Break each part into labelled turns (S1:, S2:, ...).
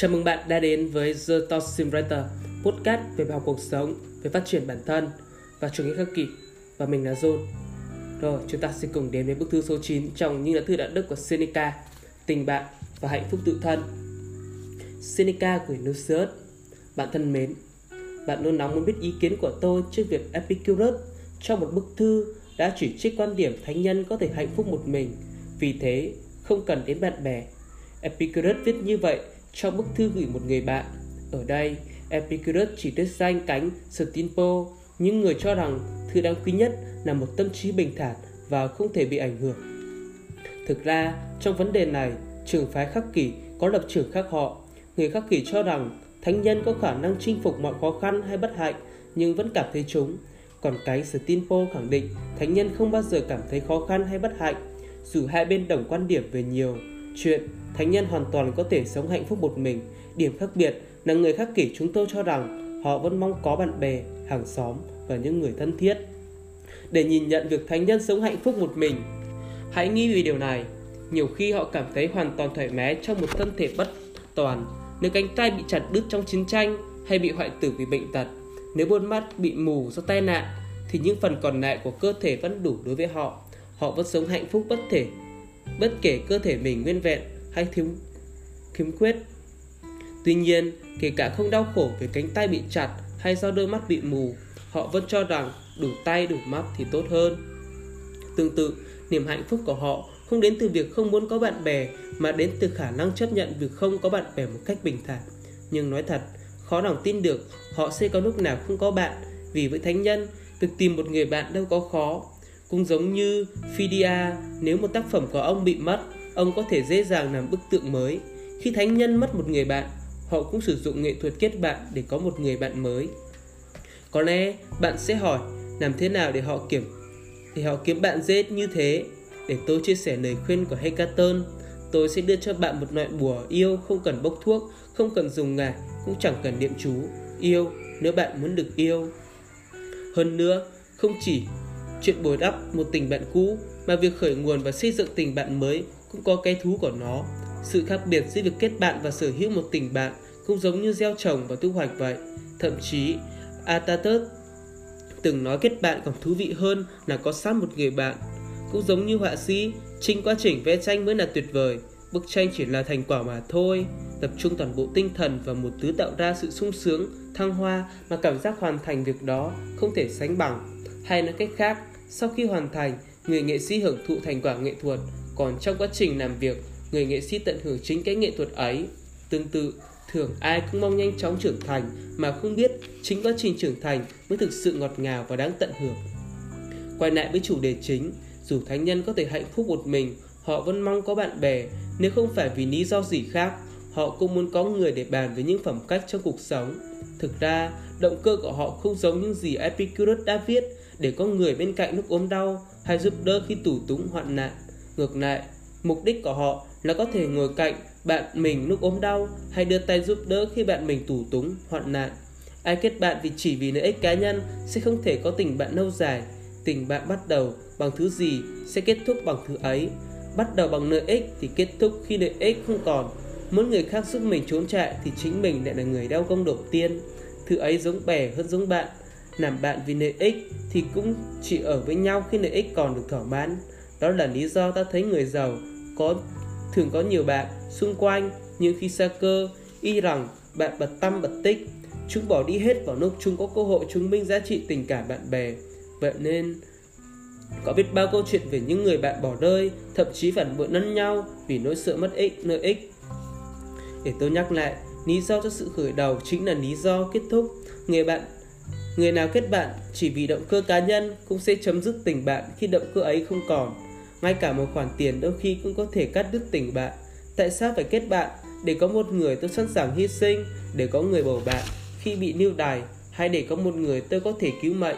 S1: Chào mừng bạn đã đến với The Talk Simulator, podcast về bảo cuộc sống, về phát triển bản thân và chủ nghĩa khắc kỷ. Và mình là John. Rồi, chúng ta sẽ cùng đến với bức thư số 9 trong những lá thư đạo đức của Seneca, tình bạn và hạnh phúc tự thân. Seneca gửi Lucius, bạn thân mến, bạn luôn nóng muốn biết ý kiến của tôi trước việc Epicurus trong một bức thư đã chỉ trích quan điểm thánh nhân có thể hạnh phúc một mình, vì thế không cần đến bạn bè. Epicurus viết như vậy trong bức thư gửi một người bạn. Ở đây, Epicurus chỉ đích danh cánh Stinpo, những người cho rằng thứ đáng quý nhất là một tâm trí bình thản và không thể bị ảnh hưởng. Thực ra, trong vấn đề này, trường phái khắc kỷ có lập trường khác họ. Người khắc kỷ cho rằng thánh nhân có khả năng chinh phục mọi khó khăn hay bất hạnh nhưng vẫn cảm thấy chúng. Còn cái Stinpo khẳng định thánh nhân không bao giờ cảm thấy khó khăn hay bất hạnh, dù hai bên đồng quan điểm về nhiều chuyện thánh nhân hoàn toàn có thể sống hạnh phúc một mình. Điểm khác biệt là người khác kỷ chúng tôi cho rằng họ vẫn mong có bạn bè, hàng xóm và những người thân thiết. Để nhìn nhận việc thánh nhân sống hạnh phúc một mình, hãy nghĩ về điều này. Nhiều khi họ cảm thấy hoàn toàn thoải mái trong một thân thể bất toàn. Nếu cánh tay bị chặt đứt trong chiến tranh hay bị hoại tử vì bệnh tật, nếu buôn mắt bị mù do tai nạn, thì những phần còn lại của cơ thể vẫn đủ đối với họ. Họ vẫn sống hạnh phúc bất thể, bất kể cơ thể mình nguyên vẹn hay thiếu khiếm khuyết. Tuy nhiên, kể cả không đau khổ về cánh tay bị chặt hay do đôi mắt bị mù, họ vẫn cho rằng đủ tay đủ mắt thì tốt hơn. Tương tự, niềm hạnh phúc của họ không đến từ việc không muốn có bạn bè mà đến từ khả năng chấp nhận việc không có bạn bè một cách bình thản. Nhưng nói thật, khó lòng tin được họ sẽ có lúc nào không có bạn vì với thánh nhân, việc tìm một người bạn đâu có khó. Cũng giống như Phidia, nếu một tác phẩm của ông bị mất ông có thể dễ dàng làm bức tượng mới. Khi thánh nhân mất một người bạn, họ cũng sử dụng nghệ thuật kết bạn để có một người bạn mới. Có lẽ bạn sẽ hỏi làm thế nào để họ kiểm để họ kiếm bạn dễ như thế. Để tôi chia sẻ lời khuyên của Hecaton, tôi sẽ đưa cho bạn một loại bùa yêu không cần bốc thuốc, không cần dùng ngải, cũng chẳng cần niệm chú. Yêu nếu bạn muốn được yêu. Hơn nữa, không chỉ chuyện bồi đắp một tình bạn cũ mà việc khởi nguồn và xây dựng tình bạn mới cũng có cái thú của nó. Sự khác biệt giữa việc kết bạn và sở hữu một tình bạn cũng giống như gieo trồng và thu hoạch vậy. Thậm chí, Atatürk từng nói kết bạn còn thú vị hơn là có sẵn một người bạn. Cũng giống như họa sĩ, chính quá trình vẽ tranh mới là tuyệt vời. Bức tranh chỉ là thành quả mà thôi. Tập trung toàn bộ tinh thần vào một thứ tạo ra sự sung sướng, thăng hoa mà cảm giác hoàn thành việc đó không thể sánh bằng. Hay nói cách khác, sau khi hoàn thành, người nghệ sĩ hưởng thụ thành quả nghệ thuật còn trong quá trình làm việc, người nghệ sĩ tận hưởng chính cái nghệ thuật ấy. Tương tự, thường ai cũng mong nhanh chóng trưởng thành mà không biết chính quá trình trưởng thành mới thực sự ngọt ngào và đáng tận hưởng. Quay lại với chủ đề chính, dù thánh nhân có thể hạnh phúc một mình, họ vẫn mong có bạn bè, nếu không phải vì lý do gì khác, họ cũng muốn có người để bàn về những phẩm cách trong cuộc sống. Thực ra, động cơ của họ không giống những gì Epicurus đã viết để có người bên cạnh lúc ốm đau hay giúp đỡ khi tủ túng hoạn nạn. Ngược lại, mục đích của họ là có thể ngồi cạnh bạn mình lúc ốm đau hay đưa tay giúp đỡ khi bạn mình tủ túng, hoạn nạn. Ai kết bạn vì chỉ vì lợi ích cá nhân sẽ không thể có tình bạn lâu dài. Tình bạn bắt đầu bằng thứ gì sẽ kết thúc bằng thứ ấy. Bắt đầu bằng lợi ích thì kết thúc khi lợi ích không còn. Muốn người khác giúp mình trốn chạy thì chính mình lại là người đau công đầu tiên. Thứ ấy giống bè hơn giống bạn. Làm bạn vì lợi ích thì cũng chỉ ở với nhau khi lợi ích còn được thỏa mãn. Đó là lý do ta thấy người giàu có, thường có nhiều bạn xung quanh nhưng khi xa cơ y rằng bạn bật tâm bật tích. Chúng bỏ đi hết vào lúc chúng có cơ hội chứng minh giá trị tình cảm bạn bè. Vậy nên, có biết bao câu chuyện về những người bạn bỏ rơi, thậm chí phản bội lẫn nhau vì nỗi sợ mất ích, lợi ích. Để tôi nhắc lại, lý do cho sự khởi đầu chính là lý do kết thúc. Người bạn người nào kết bạn chỉ vì động cơ cá nhân cũng sẽ chấm dứt tình bạn khi động cơ ấy không còn ngay cả một khoản tiền đôi khi cũng có thể cắt đứt tình bạn. Tại sao phải kết bạn? Để có một người tôi sẵn sàng hy sinh, để có người bầu bạn khi bị nưu đài, hay để có một người tôi có thể cứu mệnh,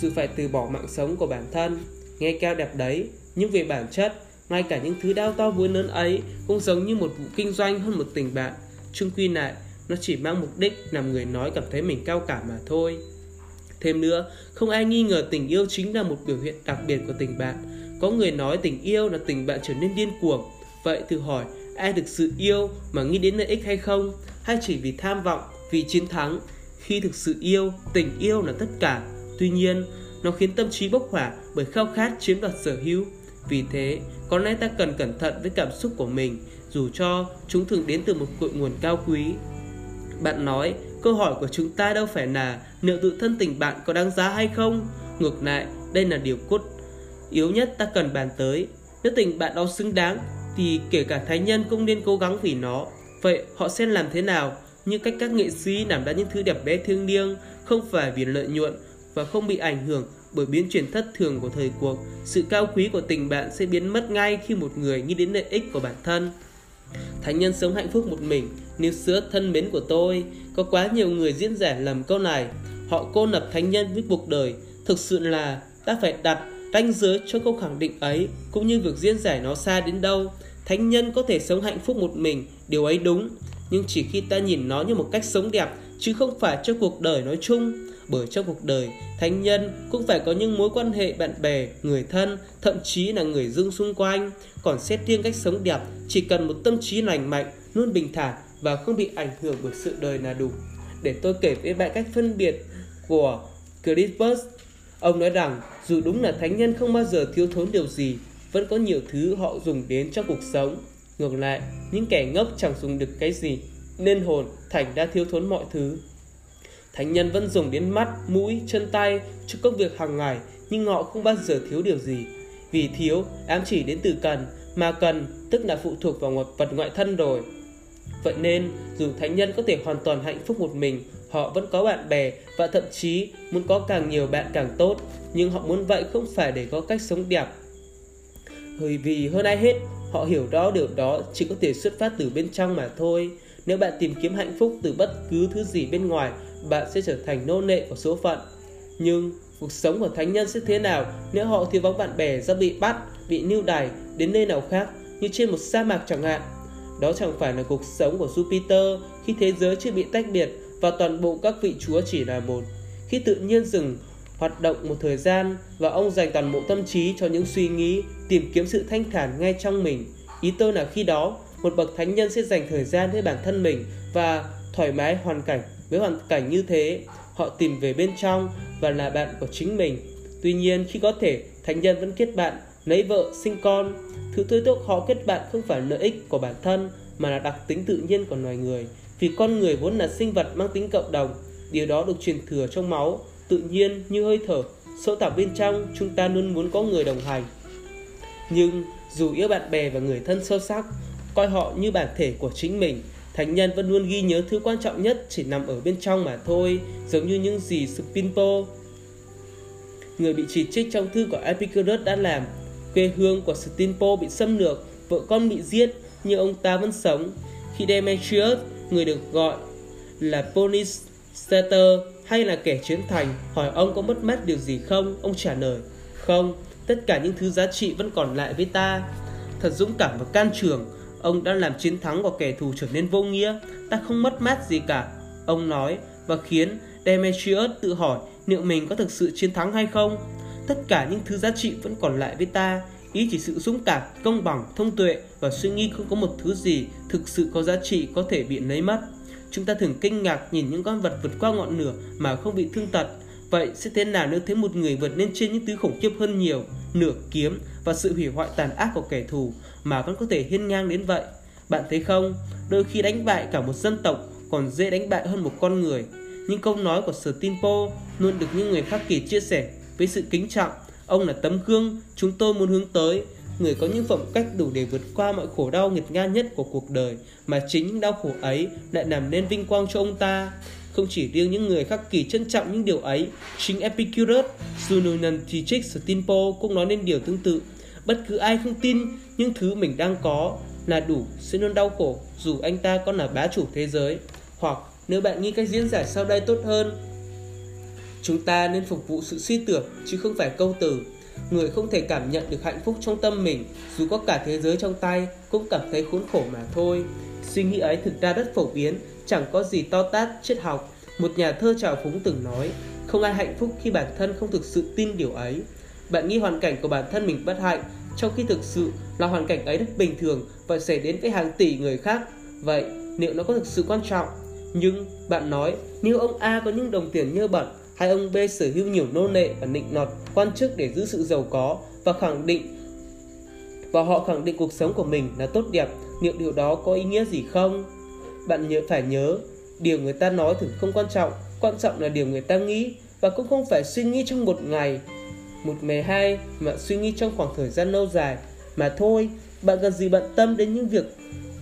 S1: dù phải từ bỏ mạng sống của bản thân. Nghe cao đẹp đấy, nhưng về bản chất, ngay cả những thứ đau to vui lớn ấy cũng giống như một vụ kinh doanh hơn một tình bạn. Trung quy lại, nó chỉ mang mục đích làm người nói cảm thấy mình cao cả mà thôi. Thêm nữa, không ai nghi ngờ tình yêu chính là một biểu hiện đặc biệt của tình bạn có người nói tình yêu là tình bạn trở nên điên cuồng. Vậy thử hỏi, ai thực sự yêu mà nghĩ đến lợi ích hay không? hay chỉ vì tham vọng, vì chiến thắng. Khi thực sự yêu, tình yêu là tất cả. Tuy nhiên, nó khiến tâm trí bốc hỏa bởi khao khát chiếm đoạt sở hữu. Vì thế, có lẽ ta cần cẩn thận với cảm xúc của mình, dù cho chúng thường đến từ một cội nguồn cao quý. Bạn nói, câu hỏi của chúng ta đâu phải là liệu tự thân tình bạn có đáng giá hay không? Ngược lại, đây là điều cốt yếu nhất ta cần bàn tới. Nếu tình bạn đó xứng đáng, thì kể cả thánh nhân cũng nên cố gắng vì nó. Vậy họ sẽ làm thế nào? Như cách các nghệ sĩ làm ra những thứ đẹp đẽ thiêng liêng, không phải vì lợi nhuận và không bị ảnh hưởng bởi biến chuyển thất thường của thời cuộc. Sự cao quý của tình bạn sẽ biến mất ngay khi một người nghĩ đến lợi ích của bản thân. Thánh nhân sống hạnh phúc một mình, nếu sữa thân mến của tôi. Có quá nhiều người diễn giải làm câu này. Họ cô lập thánh nhân với cuộc đời. Thực sự là ta phải đặt ranh giới cho câu khẳng định ấy cũng như việc diễn giải nó xa đến đâu. Thánh nhân có thể sống hạnh phúc một mình, điều ấy đúng. Nhưng chỉ khi ta nhìn nó như một cách sống đẹp chứ không phải cho cuộc đời nói chung bởi trong cuộc đời, thánh nhân cũng phải có những mối quan hệ bạn bè, người thân, thậm chí là người dưng xung quanh. Còn xét riêng cách sống đẹp, chỉ cần một tâm trí lành mạnh, luôn bình thản và không bị ảnh hưởng bởi sự đời là đủ. Để tôi kể với bạn cách phân biệt của Crispus ông nói rằng, dù đúng là thánh nhân không bao giờ thiếu thốn điều gì, vẫn có nhiều thứ họ dùng đến trong cuộc sống. Ngược lại, những kẻ ngốc chẳng dùng được cái gì, nên hồn, thành đã thiếu thốn mọi thứ. Thánh nhân vẫn dùng đến mắt, mũi, chân tay cho công việc hàng ngày, nhưng họ không bao giờ thiếu điều gì. Vì thiếu, ám chỉ đến từ cần, mà cần tức là phụ thuộc vào vật ngoại thân rồi. Vậy nên, dù thánh nhân có thể hoàn toàn hạnh phúc một mình, họ vẫn có bạn bè và thậm chí muốn có càng nhiều bạn càng tốt, nhưng họ muốn vậy không phải để có cách sống đẹp. Bởi vì hơn ai hết, họ hiểu rõ điều đó chỉ có thể xuất phát từ bên trong mà thôi. Nếu bạn tìm kiếm hạnh phúc từ bất cứ thứ gì bên ngoài, bạn sẽ trở thành nô lệ của số phận. Nhưng cuộc sống của thánh nhân sẽ thế nào nếu họ thiếu vắng bạn bè do bị bắt, bị lưu đày đến nơi nào khác như trên một sa mạc chẳng hạn. Đó chẳng phải là cuộc sống của Jupiter khi thế giới chưa bị tách biệt và toàn bộ các vị chúa chỉ là một. Khi tự nhiên dừng hoạt động một thời gian và ông dành toàn bộ tâm trí cho những suy nghĩ, tìm kiếm sự thanh thản ngay trong mình. Ý tôi là khi đó, một bậc thánh nhân sẽ dành thời gian với bản thân mình và thoải mái hoàn cảnh với hoàn cảnh như thế, họ tìm về bên trong và là bạn của chính mình. Tuy nhiên, khi có thể, thánh nhân vẫn kết bạn, lấy vợ, sinh con. Thứ thôi thúc họ kết bạn không phải lợi ích của bản thân, mà là đặc tính tự nhiên của loài người. Vì con người vốn là sinh vật mang tính cộng đồng, điều đó được truyền thừa trong máu, tự nhiên như hơi thở. Sâu thẳm bên trong, chúng ta luôn muốn có người đồng hành. Nhưng dù yêu bạn bè và người thân sâu sắc, coi họ như bản thể của chính mình. Thánh nhân vẫn luôn ghi nhớ thứ quan trọng nhất chỉ nằm ở bên trong mà thôi, giống như những gì Spinpo, người bị chỉ trích trong thư của Epicurus đã làm. Quê hương của Spinpo bị xâm lược, vợ con bị giết, nhưng ông ta vẫn sống. Khi Demetrius, người được gọi là Polystater hay là kẻ chiến thành, hỏi ông có mất mát điều gì không, ông trả lời, không, tất cả những thứ giá trị vẫn còn lại với ta. Thật dũng cảm và can trường, Ông đã làm chiến thắng của kẻ thù trở nên vô nghĩa, ta không mất mát gì cả. Ông nói và khiến Demetrius tự hỏi liệu mình có thực sự chiến thắng hay không. Tất cả những thứ giá trị vẫn còn lại với ta, ý chỉ sự dũng cảm, công bằng, thông tuệ và suy nghĩ không có một thứ gì thực sự có giá trị có thể bị lấy mất. Chúng ta thường kinh ngạc nhìn những con vật vượt qua ngọn lửa mà không bị thương tật. Vậy sẽ thế nào nếu thấy một người vượt lên trên những thứ khủng khiếp hơn nhiều, nửa kiếm và sự hủy hoại tàn ác của kẻ thù mà vẫn có thể hiên ngang đến vậy. Bạn thấy không, đôi khi đánh bại cả một dân tộc còn dễ đánh bại hơn một con người. Nhưng câu nói của Stinpo luôn được những người khác kỳ chia sẻ với sự kính trọng. Ông là tấm gương chúng tôi muốn hướng tới, người có những phẩm cách đủ để vượt qua mọi khổ đau nghiệt ngang nhất của cuộc đời, mà chính những đau khổ ấy lại làm nên vinh quang cho ông ta. Không chỉ riêng những người khắc kỳ trân trọng những điều ấy, chính Epicurus, Sununan nhiều Stimpo cũng nói nên điều tương tự. Bất cứ ai không tin những thứ mình đang có là đủ sẽ luôn đau khổ dù anh ta có là bá chủ thế giới. Hoặc nếu bạn nghĩ cách diễn giải sau đây tốt hơn chúng ta nên phục vụ sự suy tưởng chứ không phải câu từ. Người không thể cảm nhận được hạnh phúc trong tâm mình dù có cả thế giới trong tay cũng cảm thấy khốn khổ mà thôi. Suy nghĩ ấy thực ra rất phổ biến chẳng có gì to tát triết học một nhà thơ trào phúng từng nói không ai hạnh phúc khi bản thân không thực sự tin điều ấy bạn nghĩ hoàn cảnh của bản thân mình bất hạnh, trong khi thực sự là hoàn cảnh ấy rất bình thường và xảy đến với hàng tỷ người khác. Vậy, liệu nó có thực sự quan trọng. Nhưng bạn nói nếu ông A có những đồng tiền nhơ bẩn hay ông B sở hữu nhiều nô lệ và nịnh nọt quan chức để giữ sự giàu có và khẳng định và họ khẳng định cuộc sống của mình là tốt đẹp, liệu điều đó có ý nghĩa gì không? Bạn nhớ phải nhớ, điều người ta nói thường không quan trọng, quan trọng là điều người ta nghĩ và cũng không phải suy nghĩ trong một ngày, một ngày hai mà suy nghĩ trong khoảng thời gian lâu dài mà thôi. Bạn cần gì bận tâm đến những việc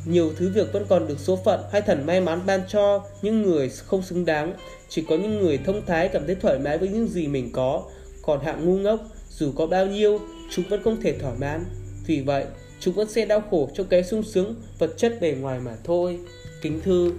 S1: nhiều thứ việc vẫn còn được số phận hay thần may mắn ban cho những người không xứng đáng. Chỉ có những người thông thái cảm thấy thoải mái với những gì mình có. Còn hạng ngu ngốc, dù có bao nhiêu, chúng vẫn không thể thỏa mãn. Vì vậy, chúng vẫn sẽ đau khổ trong cái sung sướng vật chất bề ngoài mà thôi. Kính thư.